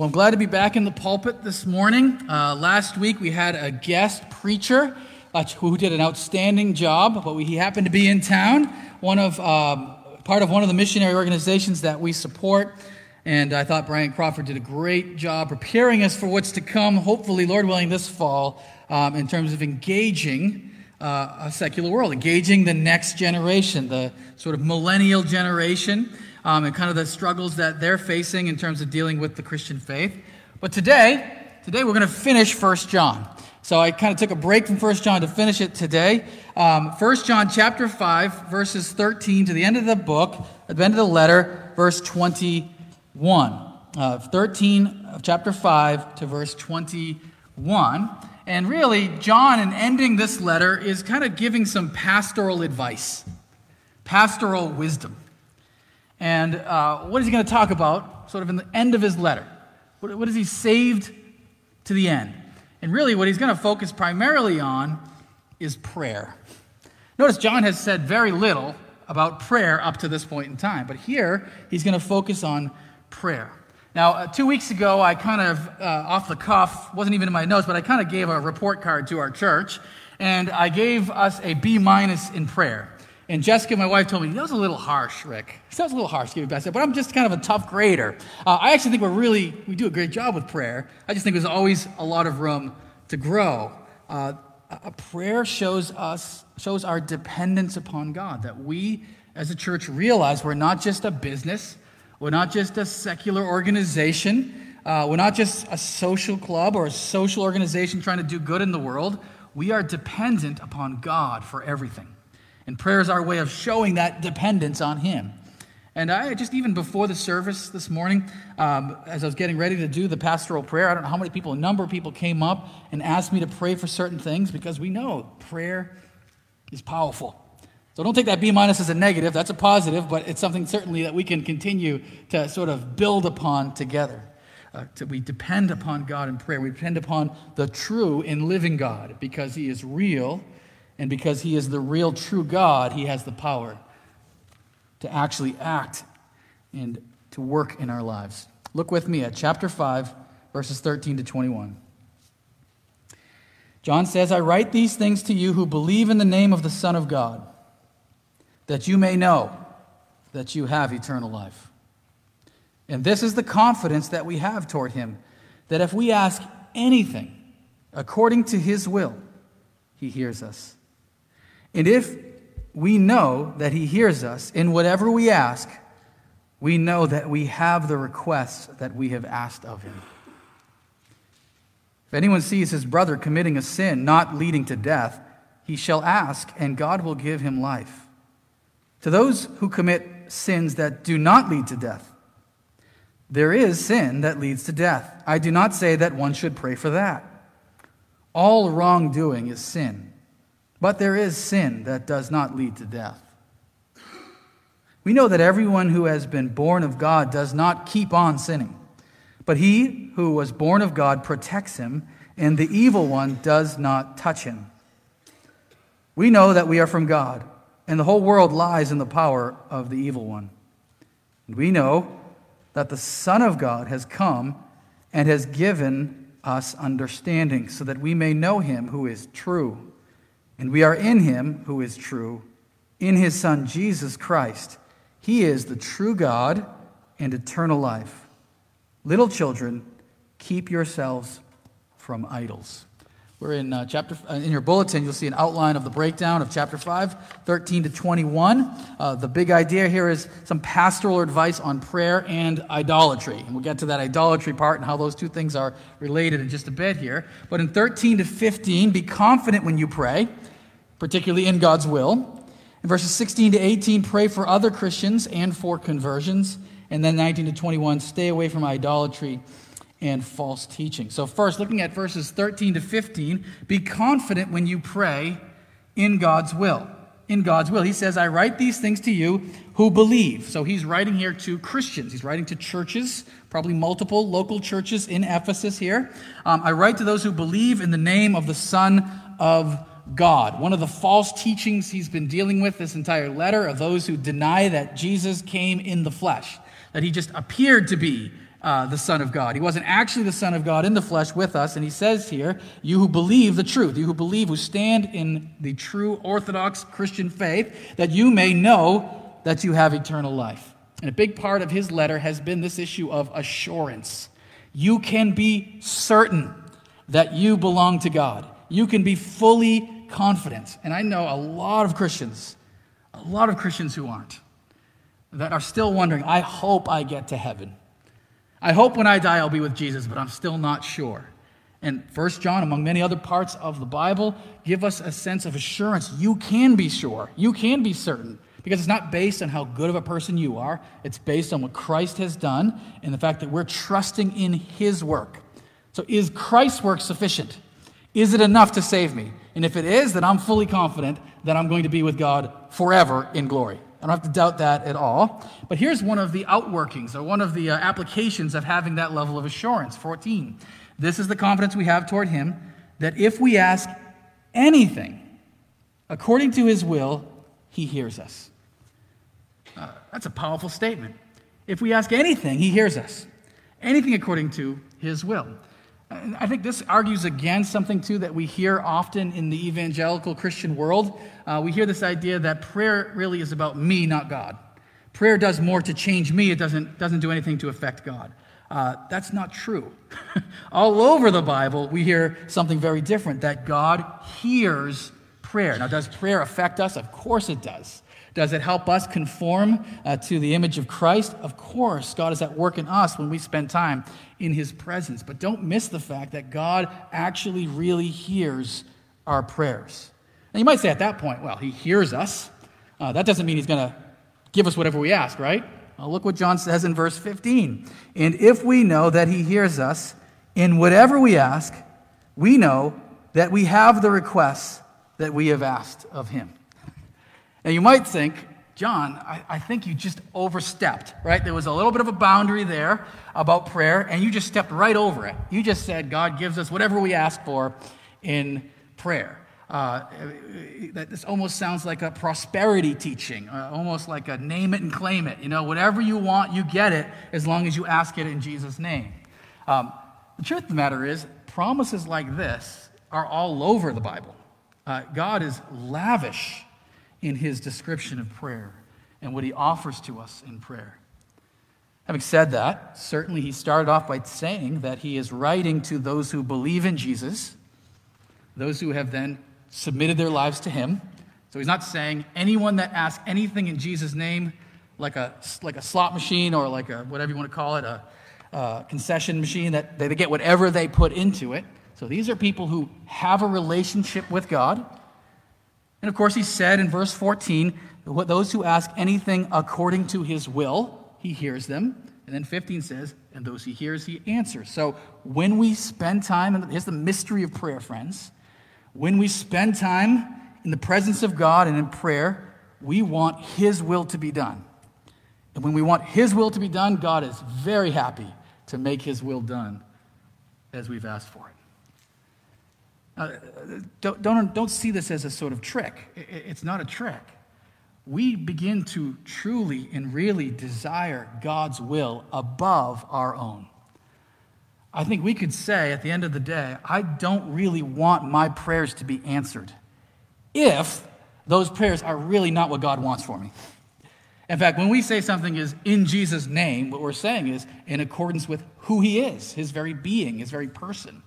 Well, I'm glad to be back in the pulpit this morning. Uh, last week we had a guest preacher uh, who did an outstanding job, but he happened to be in town, one of, um, part of one of the missionary organizations that we support. And I thought Brian Crawford did a great job preparing us for what's to come, hopefully, Lord willing, this fall, um, in terms of engaging uh, a secular world, engaging the next generation, the sort of millennial generation um, and kind of the struggles that they're facing in terms of dealing with the Christian faith. But today, today we're going to finish First John. So I kind of took a break from First John to finish it today. Um, 1 John chapter 5, verses 13 to the end of the book, at the end of the letter, verse 21. Uh, 13 of chapter 5 to verse 21. And really, John, in ending this letter, is kind of giving some pastoral advice, pastoral wisdom. And uh, what is he going to talk about, sort of in the end of his letter? What, what is he saved to the end? And really, what he's going to focus primarily on is prayer. Notice John has said very little about prayer up to this point in time, but here he's going to focus on prayer. Now, uh, two weeks ago, I kind of, uh, off the cuff, wasn't even in my notes, but I kind of gave a report card to our church, and I gave us a B minus in prayer. And Jessica, my wife, told me, that was a little harsh, Rick. That was a little harsh, give me best, but I'm just kind of a tough grader. Uh, I actually think we're really, we do a great job with prayer. I just think there's always a lot of room to grow. Uh, a prayer shows us, shows our dependence upon God, that we as a church realize we're not just a business, we're not just a secular organization, uh, we're not just a social club or a social organization trying to do good in the world. We are dependent upon God for everything. And prayer is our way of showing that dependence on Him. And I just even before the service this morning, um, as I was getting ready to do the pastoral prayer, I don't know how many people, a number of people came up and asked me to pray for certain things because we know prayer is powerful. So don't take that B minus as a negative, that's a positive, but it's something certainly that we can continue to sort of build upon together. Uh, to, we depend upon God in prayer. We depend upon the true and living God because He is real and because He is the real true God, He has the power to actually act and to work in our lives. Look with me at chapter 5, verses 13 to 21. John says, I write these things to you who believe in the name of the Son of God, that you may know that you have eternal life. And this is the confidence that we have toward him, that if we ask anything according to his will, he hears us. And if we know that He hears us in whatever we ask, we know that we have the requests that we have asked of Him. If anyone sees his brother committing a sin not leading to death, he shall ask, and God will give him life. To those who commit sins that do not lead to death, there is sin that leads to death. I do not say that one should pray for that. All wrongdoing is sin. But there is sin that does not lead to death. We know that everyone who has been born of God does not keep on sinning. But he who was born of God protects him, and the evil one does not touch him. We know that we are from God, and the whole world lies in the power of the evil one. And we know that the Son of God has come and has given us understanding, so that we may know him who is true and we are in him who is true, in his Son, Jesus Christ. He is the true God and eternal life. Little children, keep yourselves from idols. We're in uh, chapter, uh, in your bulletin, you'll see an outline of the breakdown of chapter 5, 13 to 21. Uh, the big idea here is some pastoral advice on prayer and idolatry. And we'll get to that idolatry part and how those two things are related in just a bit here. But in 13 to 15, be confident when you pray particularly in God's will. In verses 16 to 18, pray for other Christians and for conversions. And then 19 to 21, stay away from idolatry and false teaching. So, first, looking at verses 13 to 15, be confident when you pray in God's will. In God's will. He says, I write these things to you who believe. So, he's writing here to Christians. He's writing to churches, probably multiple local churches in Ephesus here. Um, I write to those who believe in the name of the Son of God. One of the false teachings he's been dealing with this entire letter of those who deny that Jesus came in the flesh, that he just appeared to be uh, the Son of God. He wasn't actually the Son of God in the flesh with us. And he says here, You who believe the truth, you who believe, who stand in the true Orthodox Christian faith, that you may know that you have eternal life. And a big part of his letter has been this issue of assurance. You can be certain that you belong to God. You can be fully confident. And I know a lot of Christians, a lot of Christians who aren't, that are still wondering, I hope I get to heaven. I hope when I die I'll be with Jesus, but I'm still not sure. And First John, among many other parts of the Bible, give us a sense of assurance. You can be sure. You can be certain. Because it's not based on how good of a person you are. It's based on what Christ has done and the fact that we're trusting in his work. So is Christ's work sufficient? Is it enough to save me? And if it is, then I'm fully confident that I'm going to be with God forever in glory. I don't have to doubt that at all. But here's one of the outworkings or one of the uh, applications of having that level of assurance 14. This is the confidence we have toward Him that if we ask anything according to His will, He hears us. Uh, that's a powerful statement. If we ask anything, He hears us. Anything according to His will. I think this argues against something, too, that we hear often in the evangelical Christian world. Uh, we hear this idea that prayer really is about me, not God. Prayer does more to change me, it doesn't, doesn't do anything to affect God. Uh, that's not true. All over the Bible, we hear something very different that God hears prayer. Now, does prayer affect us? Of course it does. Does it help us conform uh, to the image of Christ? Of course, God is at work in us when we spend time in His presence. But don't miss the fact that God actually really hears our prayers. Now, you might say at that point, well, He hears us. Uh, that doesn't mean He's going to give us whatever we ask, right? Well, look what John says in verse 15. And if we know that He hears us in whatever we ask, we know that we have the requests that we have asked of Him. Now, you might think, John, I, I, think you just overstepped, right? There was a little bit of a boundary there about prayer, and you just stepped right over it. You just said, God gives us whatever we ask for in prayer. Uh, that this almost sounds like a prosperity teaching, uh, almost like a name it and claim it. You know, whatever you want, you get it as long as you ask it in Jesus' name. Um, the truth of the matter is, promises like this are all over the Bible. Uh, God is lavish in his description of prayer and what he offers to us in prayer. Having said that, certainly he started off by saying that he is writing to those who believe in Jesus, those who have then submitted their lives to him. So he's not saying anyone that asks anything in Jesus' name, like a, like a slot machine or like a whatever you want to call it, a, a concession machine, that they get whatever they put into it. So these are people who have a relationship with God and of course, he said in verse 14, those who ask anything according to his will, he hears them. And then 15 says, and those he hears, he answers. So when we spend time, and here's the mystery of prayer, friends. When we spend time in the presence of God and in prayer, we want his will to be done. And when we want his will to be done, God is very happy to make his will done as we've asked for it. Uh, don't, don't, don't see this as a sort of trick. It's not a trick. We begin to truly and really desire God's will above our own. I think we could say at the end of the day, I don't really want my prayers to be answered if those prayers are really not what God wants for me. In fact, when we say something is in Jesus' name, what we're saying is in accordance with who he is, his very being, his very person.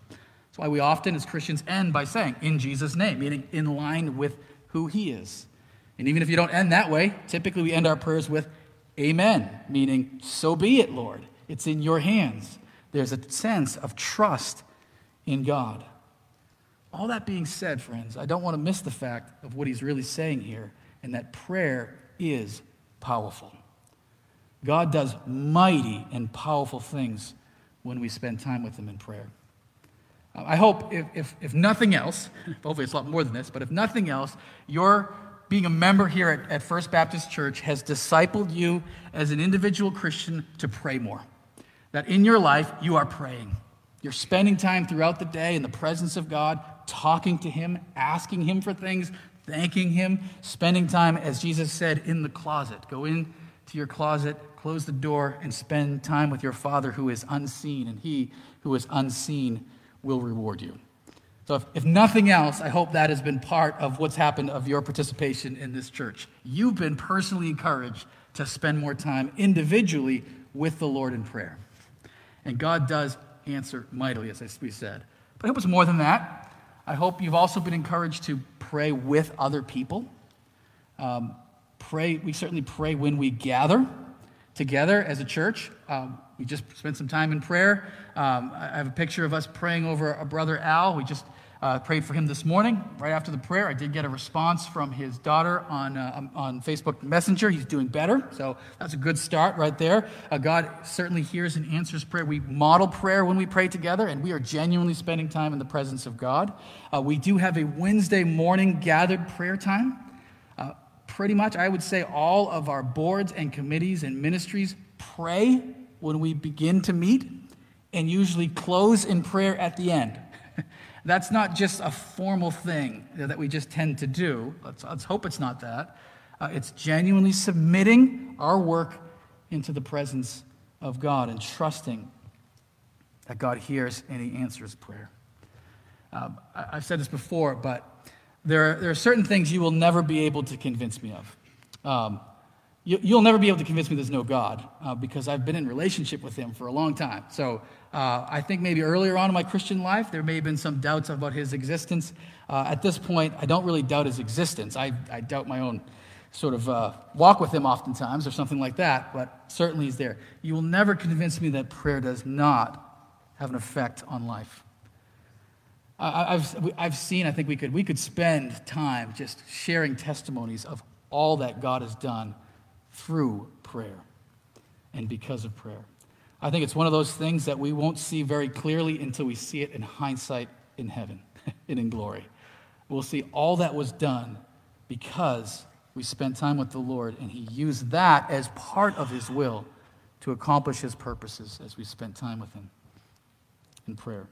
That's why we often, as Christians, end by saying, in Jesus' name, meaning in line with who He is. And even if you don't end that way, typically we end our prayers with, Amen, meaning, so be it, Lord. It's in your hands. There's a sense of trust in God. All that being said, friends, I don't want to miss the fact of what he's really saying here, and that prayer is powerful. God does mighty and powerful things when we spend time with him in prayer. I hope, if, if, if, nothing else, hopefully it's a lot more than this, but if nothing else, your being a member here at, at First Baptist Church has discipled you as an individual Christian to pray more. That in your life, you are praying. You're spending time throughout the day in the presence of God, talking to Him, asking Him for things, thanking Him, spending time, as Jesus said, in the closet. Go in to your closet, close the door and spend time with your Father who is unseen, and He who is unseen will reward you. So, if, if nothing else, I hope that has been part of what's happened of your participation in this church. You've been personally encouraged to spend more time individually with the Lord in prayer. And God does answer mightily, as we said. But I hope it's more than that. I hope you've also been encouraged to pray with other people. Um, pray, we certainly pray when we gather together as a church. Um, we just spent some time in prayer. Um, I have a picture of us praying over a brother Al. We just uh, prayed for him this morning. Right after the prayer, I did get a response from his daughter on, uh, on Facebook Messenger. He's doing better. So that's a good start right there. Uh, God certainly hears and answers prayer. We model prayer when we pray together, and we are genuinely spending time in the presence of God. Uh, we do have a Wednesday morning gathered prayer time. Uh, pretty much, I would say all of our boards and committees and ministries pray when we begin to meet and usually close in prayer at the end. That's not just a formal thing that we just tend to do. Let's, let's hope it's not that. Uh, it's genuinely submitting our work into the presence of God and trusting that God hears and He answers prayer. Um, I, have said this before, but there are, there are certain things you will never be able to convince me of. Um, you, will never be able to convince me there's no God uh, because I've been in relationship with Him for a long time. So uh, I think maybe earlier on in my Christian life, there may have been some doubts about his existence. Uh, at this point, I don't really doubt his existence. I, I doubt my own sort of uh, walk with him oftentimes or something like that, but certainly he's there. You will never convince me that prayer does not have an effect on life. I, I've, I've seen, I think we could, we could spend time just sharing testimonies of all that God has done through prayer and because of prayer. I think it's one of those things that we won't see very clearly until we see it in hindsight in heaven and in glory. We'll see all that was done because we spent time with the Lord and He used that as part of His will to accomplish His purposes as we spent time with Him in prayer.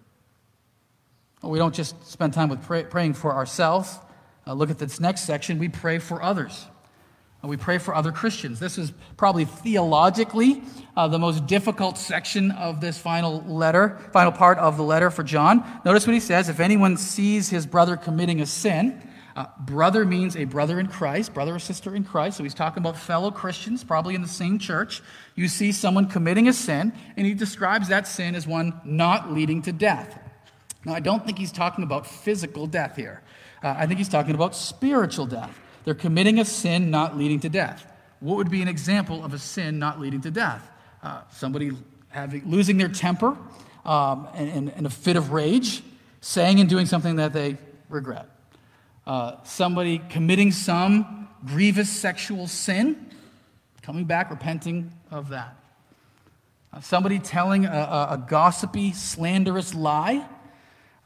we don't just spend time with pray, praying for ourselves. Uh, look at this next section. We pray for others. We pray for other Christians. This is probably theologically uh, the most difficult section of this final letter, final part of the letter for John. Notice what he says if anyone sees his brother committing a sin, uh, brother means a brother in Christ, brother or sister in Christ. So he's talking about fellow Christians, probably in the same church. You see someone committing a sin, and he describes that sin as one not leading to death. Now, I don't think he's talking about physical death here. Uh, I think he's talking about spiritual death. They're committing a sin not leading to death. What would be an example of a sin not leading to death? Uh, somebody having, losing their temper um, and, and, a fit of rage, saying and doing something that they regret. Uh, somebody committing some grievous sexual sin, coming back, repenting of that. Uh, somebody telling a, a, a, gossipy, slanderous lie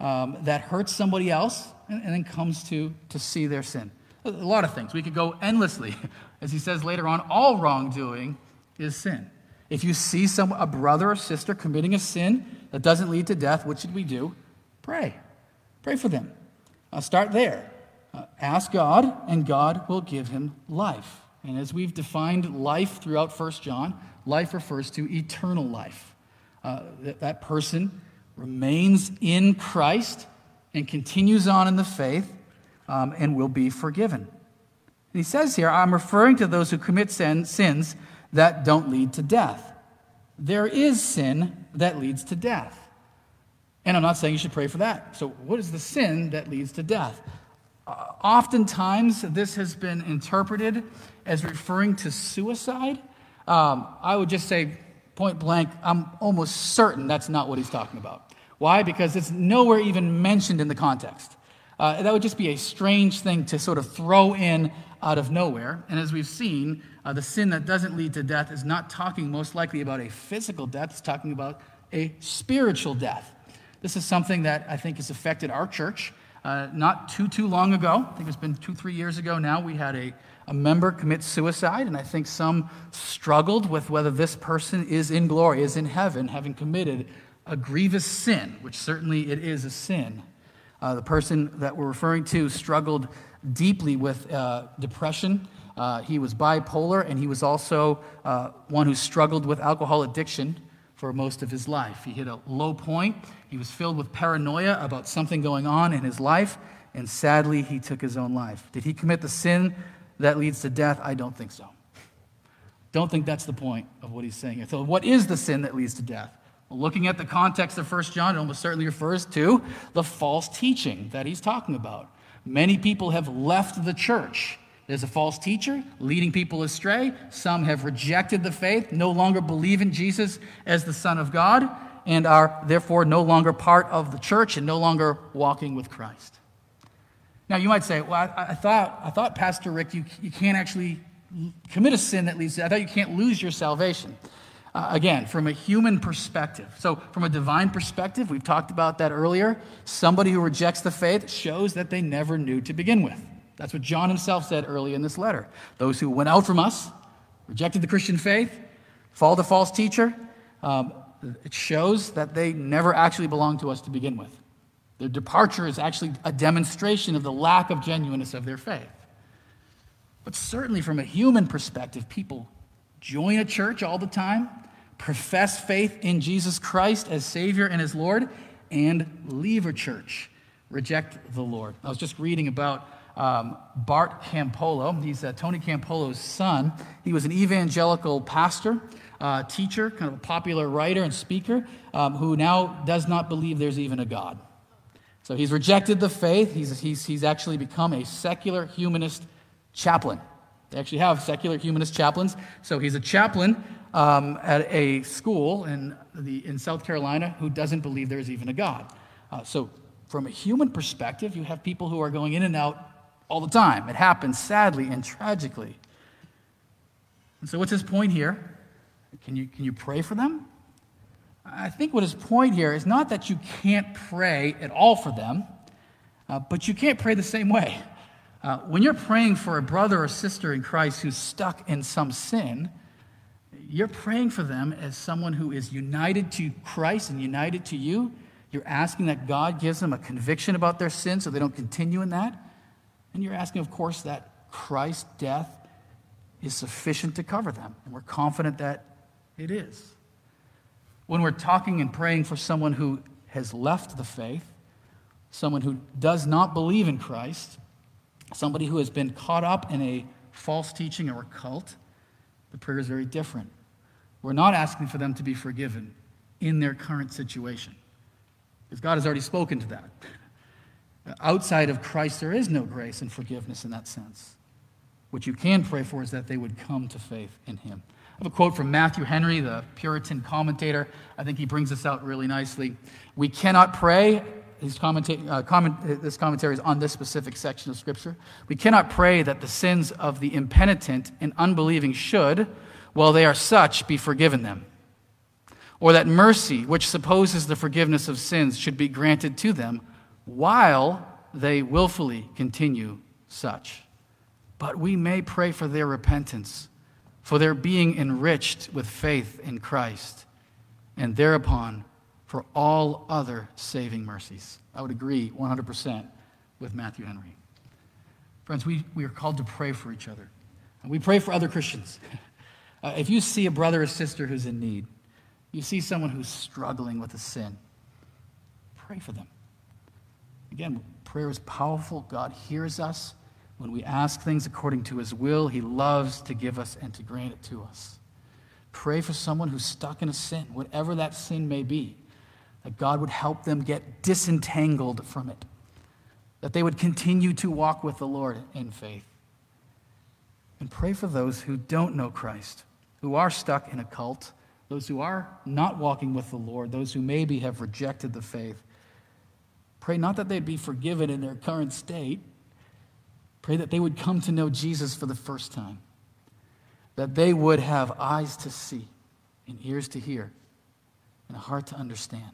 um, that hurts somebody else and, and then comes to, to see their sin. A lot of things. We could go endlessly. As he says later on, all wrongdoing is sin. If you see some, a brother or sister committing a sin that doesn't lead to death, what should we do? Pray. Pray for them. Uh, start there. Uh, ask God, and God will give him life. And as we've defined life throughout 1 John, life refers to eternal life. Uh, that, that person remains in Christ and continues on in the faith um, and will be forgiven. And he says here, I'm referring to those who commit sin, sins that don't lead to death. There is sin that leads to death. And I'm not saying you should pray for that. So, what is the sin that leads to death? Uh, oftentimes, this has been interpreted as referring to suicide. Um, I would just say, point blank, I'm almost certain that's not what he's talking about. Why? Because it's nowhere even mentioned in the context. Uh, that would just be a strange thing to sort of throw in out of nowhere. And as we've seen, uh, the sin that doesn't lead to death is not talking most likely about a physical death, it's talking about a spiritual death. This is something that I think has affected our church. Uh, not too, too long ago, I think it's been two, three years ago now, we had a, a member commit suicide, and I think some struggled with whether this person is in glory, is in heaven, having committed a grievous sin, which certainly it is a sin. Uh, the person that we're referring to struggled deeply with uh, depression Uh, he was bipolar, and he was also one who struggled with alcohol addiction for most of his life. He hit a low point. He was filled with paranoia about something going on in his life, and sadly, he took his own life. Did he commit the sin that leads to death? I don't think so. Don't think that's the point of what he's saying here. So, what is the sin that leads to death? Looking at the context of 1 John, it almost certainly refers to the false teaching that he's talking about. Many people have left the church. There's a false teacher leading people astray. Some have rejected the faith, no longer believe in Jesus as the Son of God, and are therefore no longer part of the church and no longer walking with Christ. Now, you might say, well, I, I thought, I thought, Pastor Rick, you, you can't actually commit a sin that leads to, I thought you can't lose your salvation. Uh, again, from a human perspective. So, from a divine perspective, we've talked about that earlier. Somebody who rejects the faith shows that they never knew to begin with. That's what John himself said early in this letter. Those who went out from us, rejected the Christian faith, followed a false teacher, um, it shows that they never actually belonged to us to begin with. Their departure is actually a demonstration of the lack of genuineness of their faith. But certainly, from a human perspective, people join a church all the time, profess faith in Jesus Christ as Savior and as Lord, and leave a church, reject the Lord. I was just reading about um, Bart Campolo. He's uh, Tony Campolo's son. He was an evangelical pastor, uh, teacher, kind of a popular writer and speaker, um, who now does not believe there's even a God. So he's rejected the faith. He's, he's, he's actually become a secular humanist chaplain. They actually have secular humanist chaplains. So he's a chaplain um, at a school in, the, in South Carolina who doesn't believe there's even a God. Uh, so, from a human perspective, you have people who are going in and out all the time. It happens sadly and tragically. And so, what's his point here? Can you, can you pray for them? I think what his point here is not that you can't pray at all for them, uh, but you can't pray the same way. Uh, when you're praying for a brother or sister in Christ who's stuck in some sin, you're praying for them as someone who is united to Christ and united to you. You're asking that God gives them a conviction about their sin so they don't continue in that. And you're asking, of course, that Christ's death is sufficient to cover them. And we're confident that it is. When we're talking and praying for someone who has left the faith, someone who does not believe in Christ, somebody who has been caught up in a false teaching or a cult, the prayer is very different. We're not asking for them to be forgiven in their current situation, because God has already spoken to that. Outside of Christ, there is no grace and forgiveness in that sense. What you can pray for is that they would come to faith in Him. I have a quote from Matthew Henry, the Puritan commentator. I think he brings this out really nicely. We cannot pray his commenta- uh, comment, this commentary is on this specific section of Scripture. We cannot pray that the sins of the impenitent and unbelieving should, while they are such, be forgiven them. Or that mercy, which supposes the forgiveness of sins, should be granted to them while they willfully continue such. But we may pray for their repentance, for their being enriched with faith in Christ, and thereupon for all other saving mercies. I would agree 100% with Matthew Henry. Friends, we, we are called to pray for each other. And we pray for other Christians. Uh, if you see a brother or sister who's in need, you see someone who's struggling with a sin, pray for them. Again, prayer is powerful. God hears us. When we ask things according to his will, he loves to give us and to grant it to us. Pray for someone who's stuck in a sin, whatever that sin may be that God would help them get disentangled from it, that they would continue to walk with the Lord in faith. And pray for those who don't know Christ, who are stuck in a cult, those who are not walking with the Lord, those who maybe have rejected the faith. Pray not that they'd be forgiven in their current state. Pray that they would come to know Jesus for the first time, that they would have eyes to see and ears to hear and a heart to understand.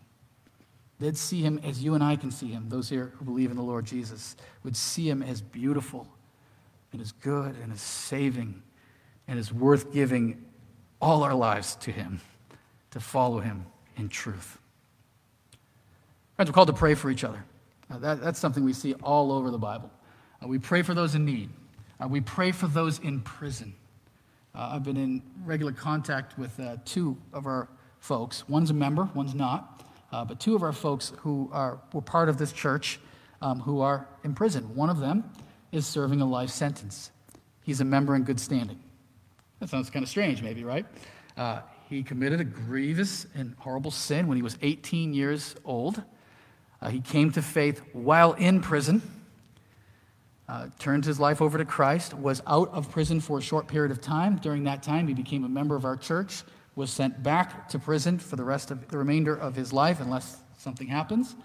They'd see him as you and I can see him. Those here who believe in the Lord Jesus would see him as beautiful and as good and as saving and as worth giving all our lives to him, to follow him in truth. Friends, we're called to pray for each other. Uh, that, that's something we see all over the Bible. Uh, we pray for those in need. Uh, we pray for those in prison. Uh, I've been in regular contact with uh, two of our folks. One's a member, one's not. Uh, but two of our folks who are, were part of this church um, who are in prison. One of them is serving a life sentence. He's a member in good standing. That sounds kind of strange, maybe, right? Uh, he committed a grievous and horrible sin when he was 18 years old. Uh, he came to faith while in prison, uh, turned his life over to Christ, was out of prison for a short period of time. During that time, he became a member of our church, was sent back to prison for the rest of the remainder of his life, unless something happens,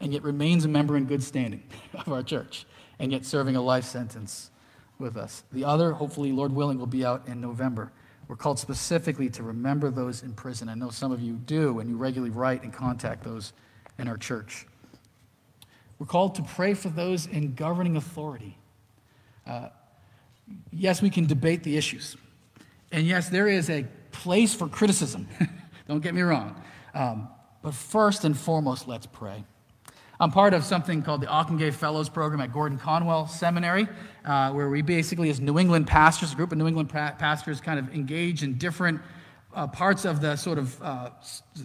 and yet remains a member in good standing of our church, and yet serving a life sentence with us. The other, hopefully, Lord willing, will be out in November. We're called specifically to remember those in prison. I know some of you do, and you regularly write and contact those in our church. We're called to pray for those in governing authority. Uh, yes, we can debate the issues. And yes, there is a place for criticism. Don't get me wrong. Um, but first and foremost, let's pray. I'm part of something called the Ockenga Fellows Program at Gordon Conwell Seminary, uh, where we basically, as New England pastors, a group of New England pastors, kind of engage in different uh, parts of the sort of uh,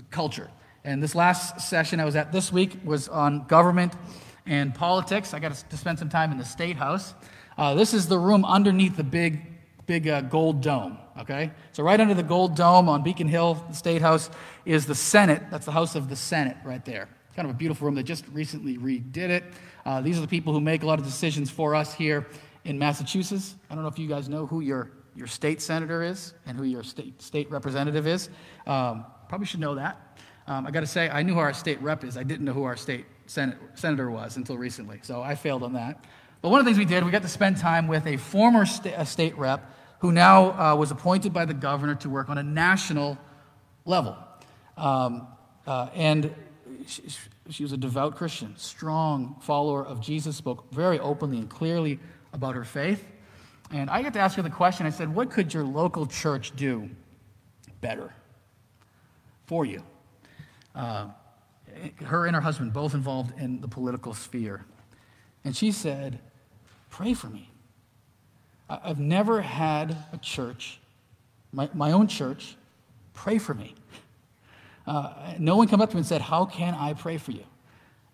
culture. And this last session I was at this week was on government and politics. I got to spend some time in the State House. Uh, this is the room underneath the big, big uh, gold dome. Okay, so right under the gold dome on Beacon Hill, the State House, is the Senate. That's the House of the Senate right there. Kind of a beautiful room. They just recently redid it. Uh, these are the people who make a lot of decisions for us here in Massachusetts. I don't know if you guys know who your, your state senator is and who your state, state representative is. Um, probably should know that. Um, I got to say, I knew who our state rep is. I didn't know who our state Senate, senator was until recently, so I failed on that. But one of the things we did, we got to spend time with a former sta- state rep who now uh, was appointed by the governor to work on a national level. Um, uh, and she, she, was a devout Christian, strong follower of Jesus, spoke very openly and clearly about her faith. And I got to ask her the question I said, What could your local church do better for you? Uh, her and her husband both involved in the political sphere. And she said, Pray for me. I've never had a church, my, my own church, pray for me. Uh, no one came up to me and said, How can I pray for you?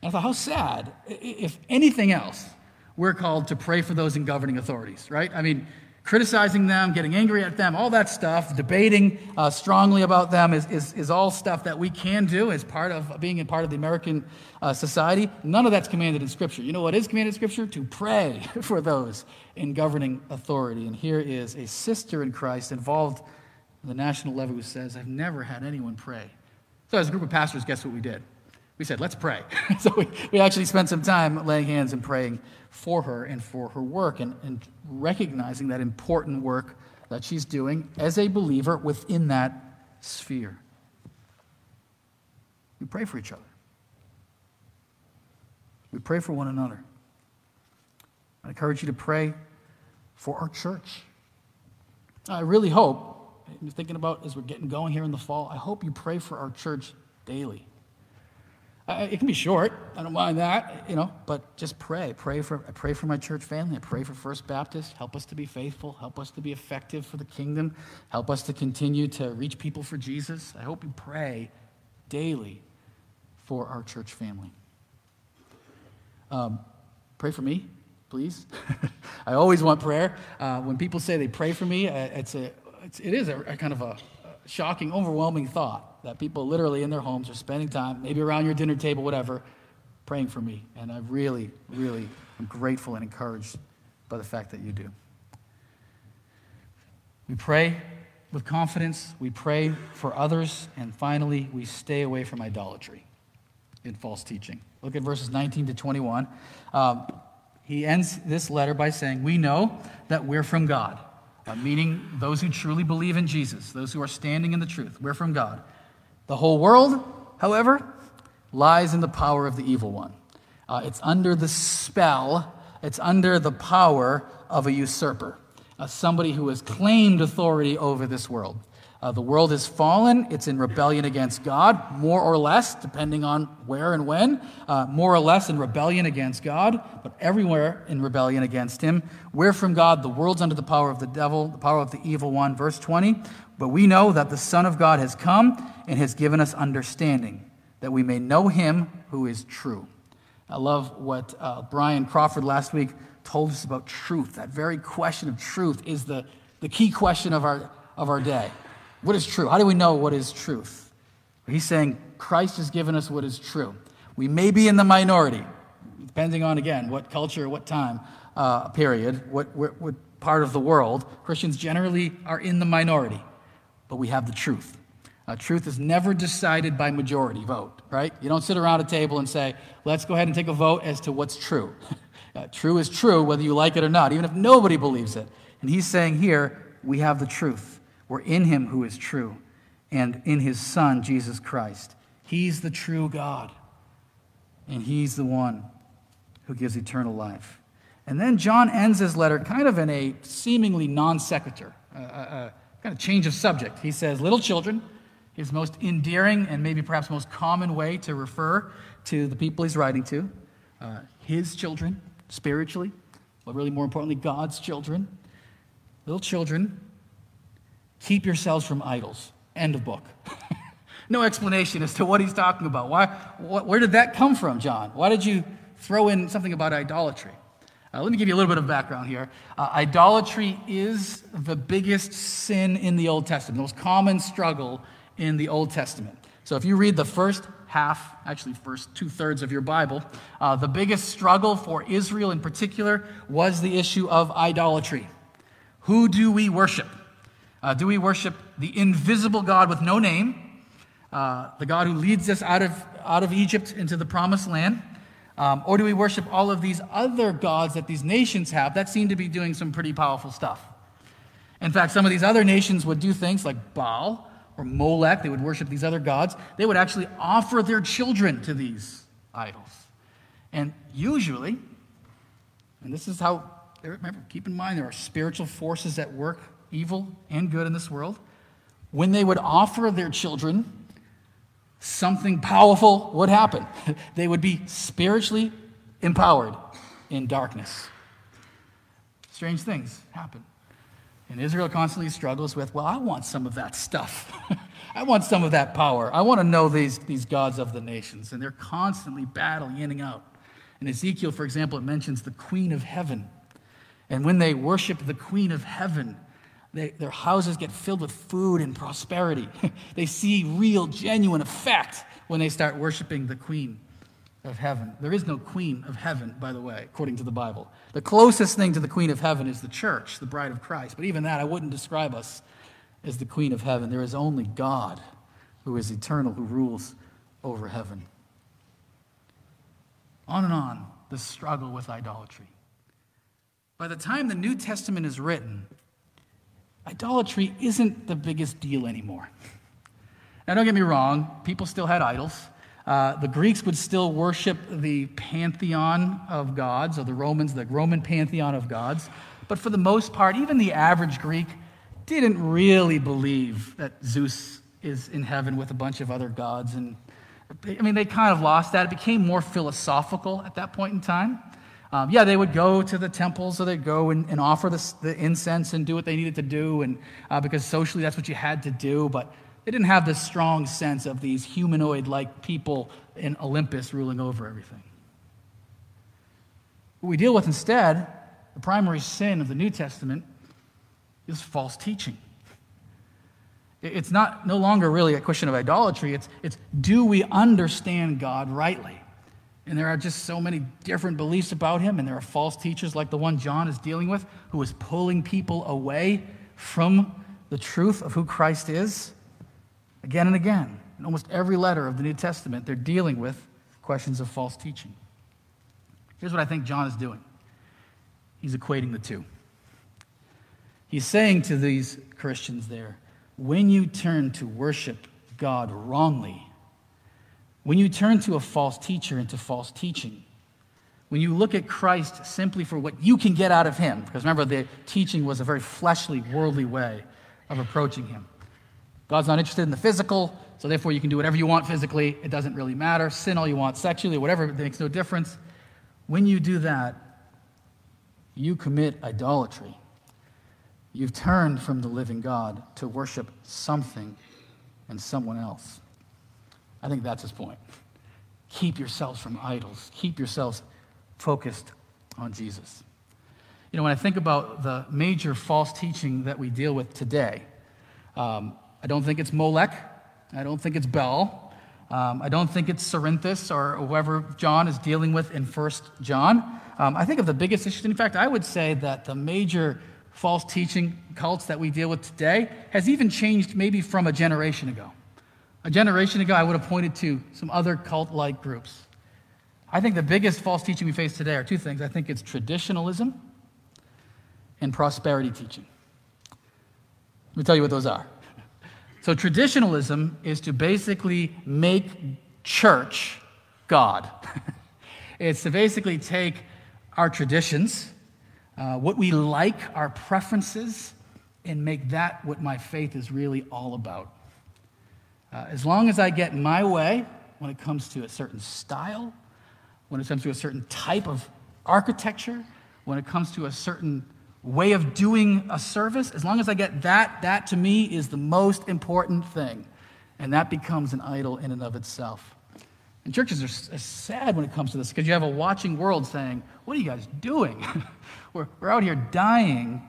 And I thought, How sad. If anything else, we're called to pray for those in governing authorities, right? I mean, criticizing them, getting angry at them, all that stuff, debating uh, strongly about them is, is, is, all stuff that we can do as part of being a part of the American uh, society. None of that's commanded in Scripture. You know what is commanded in Scripture? To pray for those in governing authority. And here is a sister in Christ involved in the national level who says, I've never had anyone pray. So, as a group of pastors, guess what we did? We said, let's pray. so, we, we actually spent some time laying hands and praying for her and for her work and, and recognizing that important work that she's doing as a believer within that sphere. We pray for each other. We pray for one another. I encourage you to pray for our church. I really hope, thinking about as we're getting going here in the fall, I hope you pray for our church daily. Uh, it can be short. I don't mind that, you know, but just pray. Pray for, I pray for my church family. I pray for First Baptist. Help us to be faithful. Help us to be effective for the kingdom. Help us to continue to reach people for Jesus. I hope you pray daily for our church family. Um, pray for me, please. I always want prayer. Uh, when people say they pray for me, uh, it's a, it's, it is a, a kind of a shocking, overwhelming thought that people literally in their homes are spending time, maybe around your dinner table, whatever, praying for me. And I really, really am grateful and encouraged by the fact that you do. We pray with confidence, we pray for others, and finally, we stay away from idolatry and false teaching. Look at verses 19 to 21. Um, he ends this letter by saying, We know that we're from God, uh, meaning those who truly believe in Jesus, those who are standing in the truth. We're from God. The whole world, however, lies in the power of the evil one. Uh, it's under the spell, it's under the power of a usurper, uh, somebody who has claimed authority over this world. Uh, the world has fallen. It's in rebellion against God, more or less, depending on where and when. Uh, more or less in rebellion against God, but everywhere in rebellion against Him. We're from God. The world's under the power of the devil, the power of the evil one. Verse 20. But we know that the Son of God has come and has given us understanding, that we may know Him who is true. I love what uh, Brian Crawford last week told us about truth. That very question of truth is the, the key question of our, of our day. What is true? How do we know what is truth? He's saying Christ has given us what is true. We may be in the minority, depending on, again, what culture, what time uh, period, what, what, what part of the world. Christians generally are in the minority, but we have the truth. Uh, truth is never decided by majority vote, right? You don't sit around a table and say, let's go ahead and take a vote as to what's true. uh, true is true, whether you like it or not, even if nobody believes it. And he's saying here, we have the truth. We're in him who is true and in his Son, Jesus Christ. He's the true God, and he's the one who gives eternal life. And then John ends his letter kind of in a seemingly non sequitur, a, a, kind of change of subject. He says, Little children, his most endearing and maybe perhaps most common way to refer to the people he's writing to, uh, his children, spiritually, but really more importantly, God's children. Little children, Keep yourselves from idols. End of book. no explanation as to what he's talking about. Why, where did that come from, John? Why did you throw in something about idolatry? Uh, let me give you a little bit of background here. Uh, idolatry is the biggest sin in the Old Testament, the most common struggle in the Old Testament. So if you read the first half, actually, first two thirds of your Bible, uh, the biggest struggle for Israel in particular was the issue of idolatry. Who do we worship? Uh, do we worship the invisible God with no name, uh, the God who leads us out of, out of Egypt into the promised land? Um, or do we worship all of these other gods that these nations have that seem to be doing some pretty powerful stuff? In fact, some of these other nations would do things like Baal or Molech. They would worship these other gods. They would actually offer their children to these idols. And usually, and this is how, remember, keep in mind there are spiritual forces at work evil and good in this world, when they would offer their children, something powerful would happen. they would be spiritually empowered in darkness. Strange things happen. And Israel constantly struggles with, well, I want some of that stuff. I want some of that power. I want to know these, these gods of the nations. And they're constantly battling in and out. In Ezekiel, for example, it mentions the queen of heaven. And when they worship the queen of heaven, they, their houses get filled with food and prosperity. they see real, genuine effect when they start worshiping the Queen of Heaven. There is no Queen of Heaven, by the way, according to the Bible. The closest thing to the Queen of Heaven is the church, the bride of Christ. But even that, I wouldn't describe us as the Queen of Heaven. There is only God who is eternal, who rules over heaven. On and on, the struggle with idolatry. By the time the New Testament is written, idolatry isn't the biggest deal anymore. Now, don't get me wrong, people still had idols. Uh, the Greeks would still worship the pantheon of gods, or the Romans, the Roman pantheon of gods. But for the most part, even the average Greek didn't really believe that Zeus is in heaven with a bunch of other gods. And I mean, they kind of lost that. It became more philosophical at that point in time. Um, yeah, they would go to the temples, so they'd go and, and offer the, the, incense and do what they needed to do, and uh, because socially that's what you had to do. But they didn't have this strong sense of these humanoid-like people in Olympus ruling over everything. What we deal with instead, the primary sin of the New Testament, is false teaching. It's not no longer really a question of idolatry. It's, it's do we understand God rightly? And there are just so many different beliefs about him, and there are false teachers like the one John is dealing with, who is pulling people away from the truth of who Christ is. Again and again, in almost every letter of the New Testament, they're dealing with questions of false teaching. Here's what I think John is doing he's equating the two. He's saying to these Christians there, when you turn to worship God wrongly, when you turn to a false teacher and to false teaching, when you look at Christ simply for what you can get out of him, because remember, the teaching was a very fleshly, worldly way of approaching him. God's not interested in the physical, so therefore you can do whatever you want physically. It doesn't really matter. Sin all you want sexually, whatever, it makes no difference. When you do that, you commit idolatry. You've turned from the living God to worship something and someone else. I think that's his point. Keep yourselves from idols, keep yourselves focused on Jesus. You know, when I think about the major false teaching that we deal with today, um, I don't think it's Molech. I don't think it's Bel. Um, I don't think it's Cerinthus or whoever John is dealing with in First John. Um, I think of the biggest issues. In fact, I would say that the major false teaching cults that we deal with today has even changed maybe from a generation ago. A generation ago, I would have pointed to some other cult like groups. I think the biggest false teaching we face today are two things. I think it's traditionalism and prosperity teaching. Let me tell you what those are. So, traditionalism is to basically make church God. it's to basically take our traditions, uh, what we like, our preferences, and make that what my faith is really all about. Uh, as long as I get my way when it comes to a certain style, when it comes to a certain type of architecture, when it comes to a certain way of doing a service, as long as I get that, that to me is the most important thing. And that becomes an idol in and of itself. And churches are sad when it comes to this because you have a watching world saying, What are you guys doing? we're, we're out here dying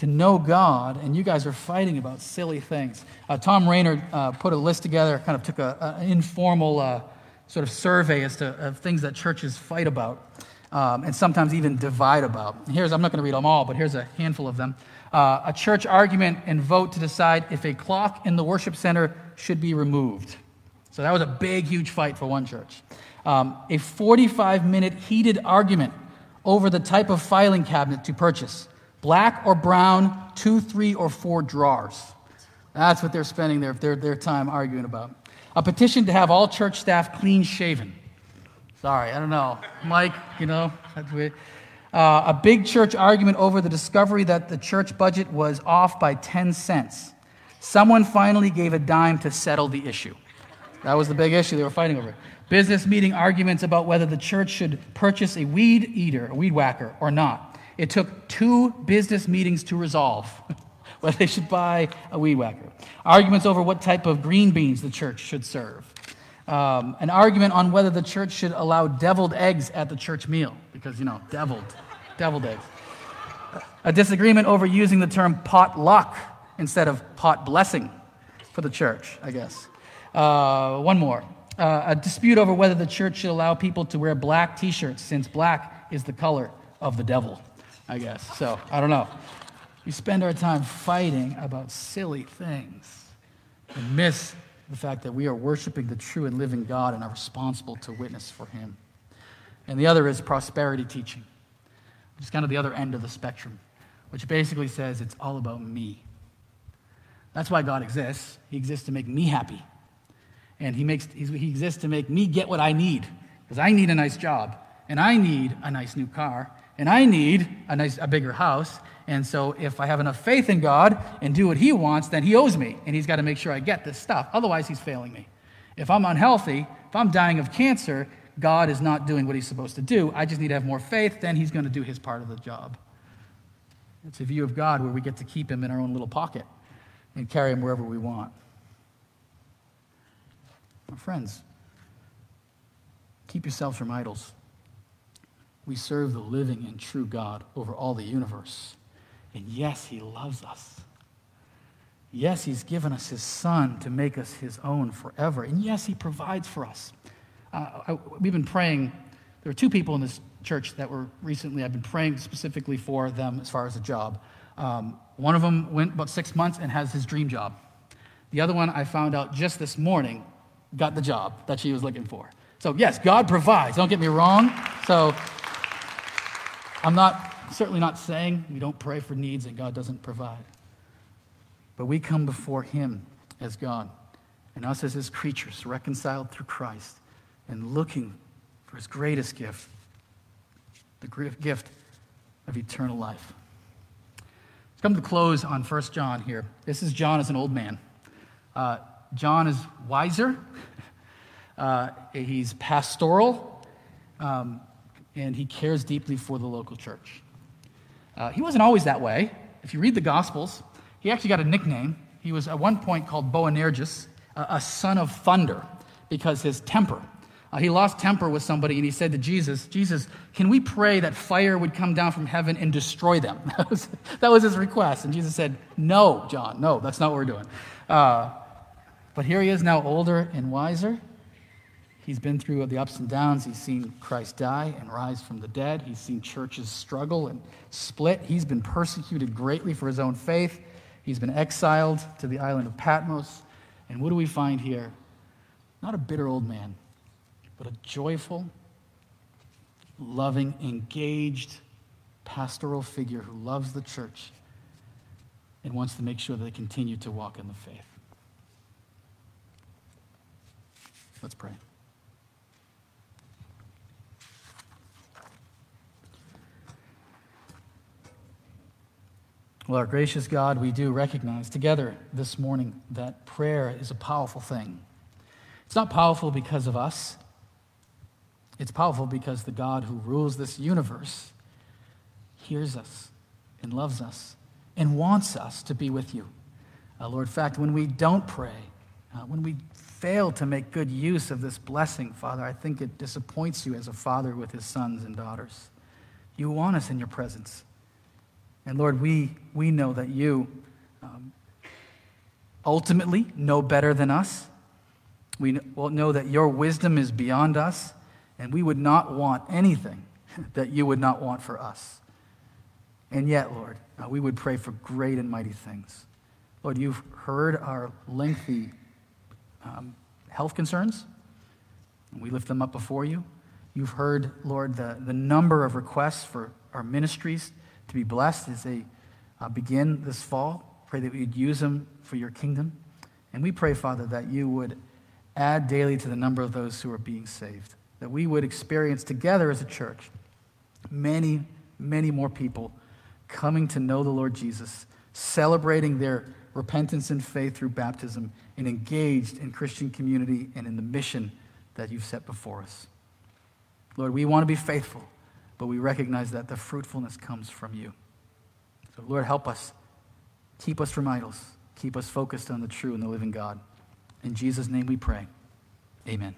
to know God, and you guys are fighting about silly things. Uh, Thom Rainer uh, put a list together, kind of took an informal uh, sort of survey as to things that churches fight about um, and sometimes even divide about. Here's, I'm not going to read them all, but here's a handful of them. Uh, a church argument and vote to decide if a clock in the worship center should be removed. So that was a big, huge fight for one church. Um, a 45 minute heated argument over the type of filing cabinet to purchase black or brown, two, three, or four drawers. That's what they're spending their, their, their time arguing about. A petition to have all church staff clean shaven. Sorry, I don't know. Mike, you know, that's weird. Uh, a big church argument over the discovery that the church budget was off by 10 cents. Someone finally gave a dime to settle the issue. That was the big issue they were fighting over. Business meeting arguments about whether the church should purchase a weed eater, a weed whacker, or not. It took two business meetings to resolve whether they should buy a weed whacker. Arguments over what type of green beans the church should serve um, an argument on whether the church should allow deviled eggs at the church meal, because, you know, deviled, deviled eggs. A disagreement over using the term potluck instead of pot blessing for the church, I guess. Uh, one more. Uh, a dispute over whether the church should allow people to wear black t shirts, since black is the color of the devil, I guess. So, I don't know. We spend our time fighting about silly things and miss the fact that we are worshiping the true and living God and are responsible to witness for Him. And the other is prosperity teaching, which is kind of the other end of the spectrum, which basically says it's all about me. That's why God exists. He exists to make me happy. And He, makes, he exists to make me get what I need, because I need a nice job, and I need a nice new car, and I need a, nice, a bigger house, and so if I have enough faith in God and do what He wants, then He owes me. And He's got to make sure I get this stuff. Otherwise, He's failing me. If I'm unhealthy, if I'm dying of cancer, God is not doing what He's supposed to do. I just need to have more faith, then He's going to do His part of the job. It's a view of God where we get to keep Him in our own little pocket and carry Him wherever we want. My friends, keep yourselves from idols. We serve the living and true God over all the universe. And yes, He loves us. Yes, He's given us His Son to make us His own forever. And yes, He provides for us. Uh, I, we've been praying. There are two people in this church that were recently, I've been praying specifically for them as far as a job. Um, one of them went about six months and has his dream job. The other one, I found out just this morning, got the job that she was looking for. So, yes, God provides. Don't get me wrong. So, I'm not certainly not saying we don't pray for needs and God doesn't provide. But we come before Him as God and us as His creatures, reconciled through Christ and looking for His greatest gift, the gift of eternal life. Let's come to close on 1 John here. This is John as an old man. Uh, John is wiser, uh, he's pastoral, um, and he cares deeply for the local church. Uh, he wasn't always that way. If you read the Gospels, he actually got a nickname. He was at one point called Boanerges, a, a son of thunder, because his temper. Uh, he lost temper with somebody and he said to Jesus, Jesus, can we pray that fire would come down from heaven and destroy them? That was, that was his request. And Jesus said, No, John, no, that's not what we're doing. Uh, but here he is now older and wiser. He's been through the ups and downs. He's seen Christ die and rise from the dead. He's seen churches struggle and split. He's been persecuted greatly for his own faith. He's been exiled to the island of Patmos. And what do we find here? Not a bitter old man, but a joyful, loving, engaged pastoral figure who loves the church and wants to make sure that they continue to walk in the faith. Let's pray. Well, our gracious God, we do recognize together this morning that prayer is a powerful thing. It's not powerful because of us, it's powerful because the God who rules this universe hears us and loves us and wants us to be with you. Uh, Lord, in fact, when we don't pray, uh, when we fail to make good use of this blessing, Father, I think it disappoints you as a father with his sons and daughters. You want us in your presence. And Lord, we, we know that you um, ultimately know better than us. We know that your wisdom is beyond us, and we would not want anything that you would not want for us. And yet, Lord, uh, we would pray for great and mighty things. Lord, you've heard our lengthy um, health concerns, we lift them up before you. You've heard, Lord, the, the number of requests for our ministries to be blessed as they uh, begin this fall. Pray that you'd use them for your kingdom. And we pray, Father, that you would add daily to the number of those who are being saved, that we would experience together as a church many, many more people coming to know the Lord Jesus, celebrating their repentance and faith through baptism, and engaged in Christian community and in the mission that you've set before us. Lord, we want to be faithful, but we recognize that the fruitfulness comes from you. So, Lord, help us. Keep us from idols. Keep us focused on the true and the living God. In Jesus' name we pray. Amen.